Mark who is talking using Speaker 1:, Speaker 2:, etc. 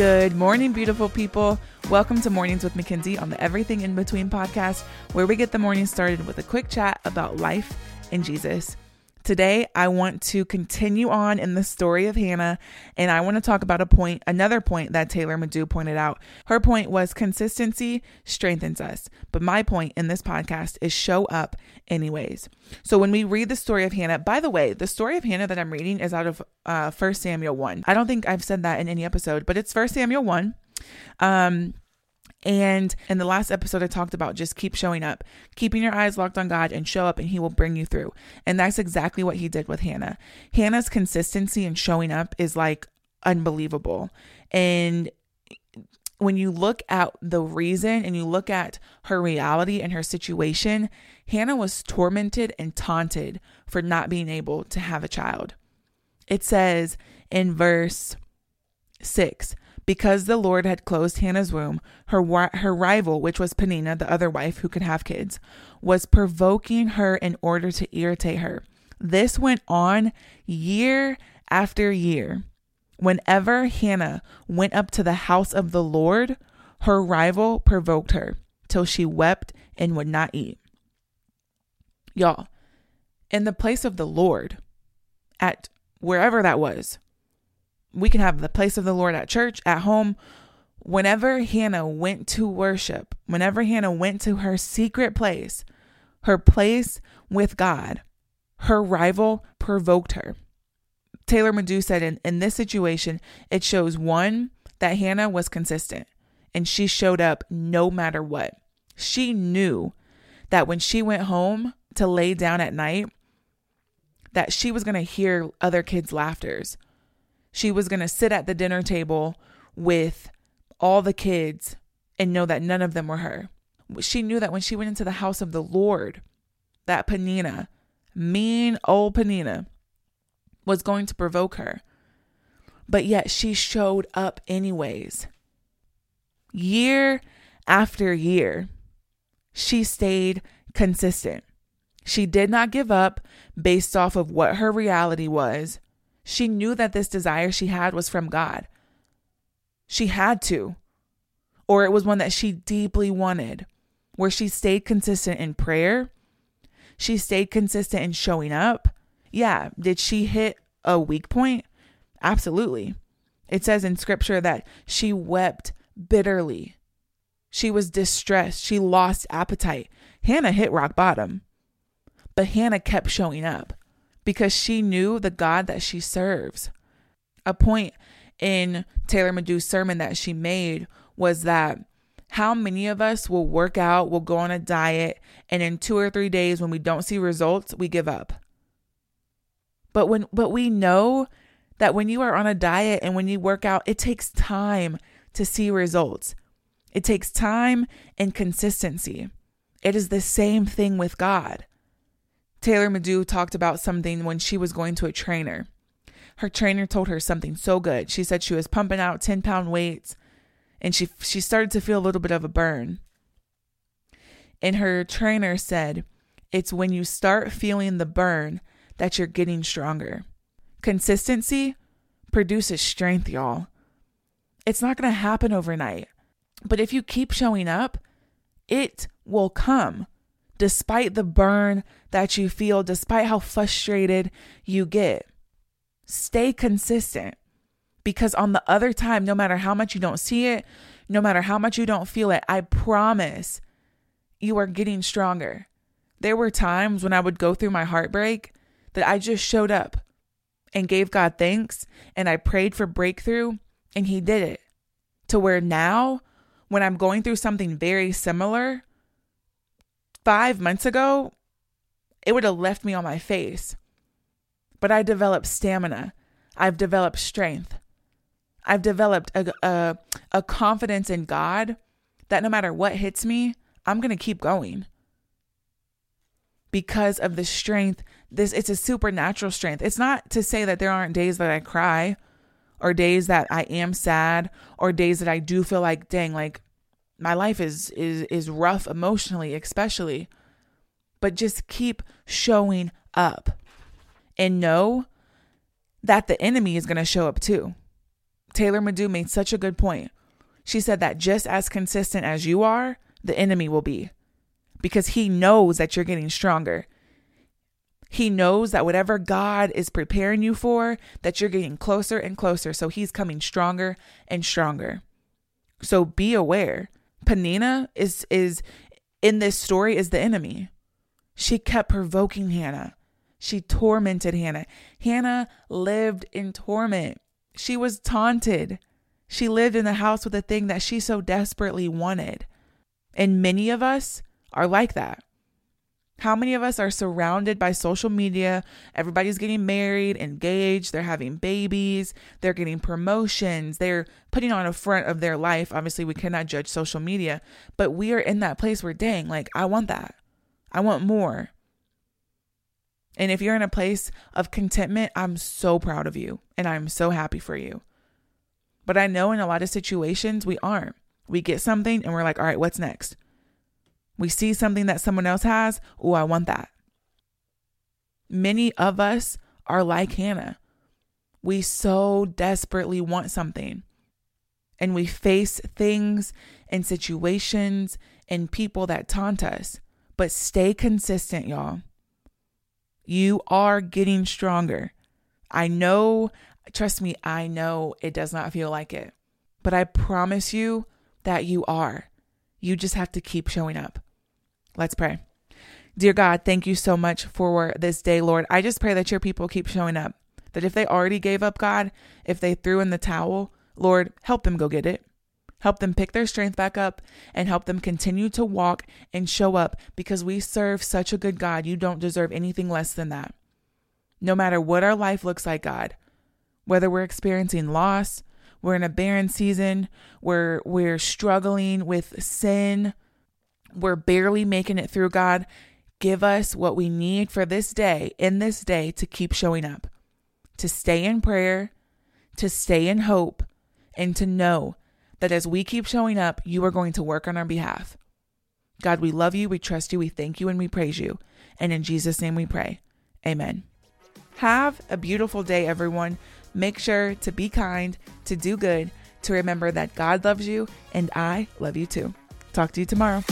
Speaker 1: Good morning, beautiful people. Welcome to Mornings with Mackenzie on the Everything in Between podcast, where we get the morning started with a quick chat about life and Jesus. Today, I want to continue on in the story of Hannah, and I want to talk about a point, another point that Taylor Madu pointed out. Her point was consistency strengthens us, but my point in this podcast is show up anyways. So when we read the story of Hannah, by the way, the story of Hannah that I'm reading is out of uh, 1 Samuel 1. I don't think I've said that in any episode, but it's 1 Samuel 1. Um, and in the last episode, I talked about just keep showing up, keeping your eyes locked on God and show up, and He will bring you through. And that's exactly what He did with Hannah. Hannah's consistency in showing up is like unbelievable. And when you look at the reason and you look at her reality and her situation, Hannah was tormented and taunted for not being able to have a child. It says in verse 6 because the Lord had closed Hannah's womb, her her rival, which was Peninnah, the other wife who could have kids, was provoking her in order to irritate her. This went on year after year. Whenever Hannah went up to the house of the Lord, her rival provoked her till she wept and would not eat. Y'all, in the place of the Lord, at wherever that was, we can have the place of the Lord at church, at home. Whenever Hannah went to worship, whenever Hannah went to her secret place, her place with God, her rival provoked her. Taylor Madu said in, in this situation, it shows one, that Hannah was consistent and she showed up no matter what. She knew that when she went home to lay down at night, that she was going to hear other kids' laughters she was going to sit at the dinner table with all the kids and know that none of them were her. She knew that when she went into the house of the Lord, that Peninnah, mean old Peninnah, was going to provoke her. But yet she showed up anyways. Year after year, she stayed consistent. She did not give up based off of what her reality was. She knew that this desire she had was from God. She had to, or it was one that she deeply wanted, where she stayed consistent in prayer. She stayed consistent in showing up. Yeah, did she hit a weak point? Absolutely. It says in scripture that she wept bitterly. She was distressed. She lost appetite. Hannah hit rock bottom, but Hannah kept showing up because she knew the God that she serves. A point in Taylor Madu's sermon that she made was that how many of us will work out, will go on a diet, and in two or three days when we don't see results, we give up. But when but we know that when you are on a diet and when you work out, it takes time to see results. It takes time and consistency. It is the same thing with God. Taylor Madu talked about something when she was going to a trainer. Her trainer told her something so good. She said she was pumping out 10 pound weights and she she started to feel a little bit of a burn. And her trainer said, "It's when you start feeling the burn that you're getting stronger." Consistency produces strength, y'all. It's not going to happen overnight. But if you keep showing up, it will come despite the burn that you feel, despite how frustrated you get. Stay consistent because on the other time, no matter how much you don't see it, no matter how much you don't feel it, I promise you are getting stronger. There were times when I would go through my heartbreak that I just showed up and gave God thanks and I prayed for breakthrough and He did it. To where now, when I'm going through something very similar, five months ago, it would have left me on my face. But I developed stamina. I've developed strength. I've developed a, a, a confidence in God that no matter what hits me, I'm going to keep going. Because of the strength, this it's a supernatural strength. It's not to say that there aren't days that I cry or days that I am sad or days that I do feel like dang like my life is is is rough emotionally especially but just keep showing up and know that the enemy is going to show up too Taylor Madu made such a good point. She said that just as consistent as you are, the enemy will be because he knows that you're getting stronger. He knows that whatever God is preparing you for, that you're getting closer and closer. So he's coming stronger and stronger. So be aware. Peninnah is is in this story is the enemy. She kept provoking Hannah. She tormented Hannah. Hannah lived in torment. She was taunted. She lived in the house with a thing that she so desperately wanted. And many of us are like that. How many of us are surrounded by social media? Everybody's getting married, engaged, they're having babies, they're getting promotions, they're putting on a front of their life. Obviously, we cannot judge social media, but we are in that place where, dang, like, I want that. I want more. And if you're in a place of contentment, I'm so proud of you and I'm so happy for you. But I know in a lot of situations, we aren't. We get something and we're like, all right, what's next? We see something that someone else has. Oh, I want that. Many of us are like Hannah. We so desperately want something. And we face things and situations and people that taunt us. But stay consistent, y'all. You are getting stronger. I know, trust me, I know it does not feel like it. But I promise you that you are. You just have to keep showing up. Let's pray. Dear God, thank you so much for this day, Lord. I just pray that your people keep showing up. That if they already gave up, God, if they threw in the towel, Lord, help them go get it. Help them pick their strength back up and help them continue to walk and show up because we serve such a good God. You don't deserve anything less than that. No matter what our life looks like, God, whether we're experiencing loss, we're in a barren season, we're, we're struggling with sin, we're barely making it through, God. Give us what we need for this day, in this day, to keep showing up, to stay in prayer, to stay in hope, and to know that as we keep showing up, you are going to work on our behalf. God, we love you, we trust you, we thank you, and we praise you. And in Jesus' name we pray. Amen. Have a beautiful day, everyone. Make sure to be kind, to do good, to remember that God loves you, and I love you too. Talk to you tomorrow.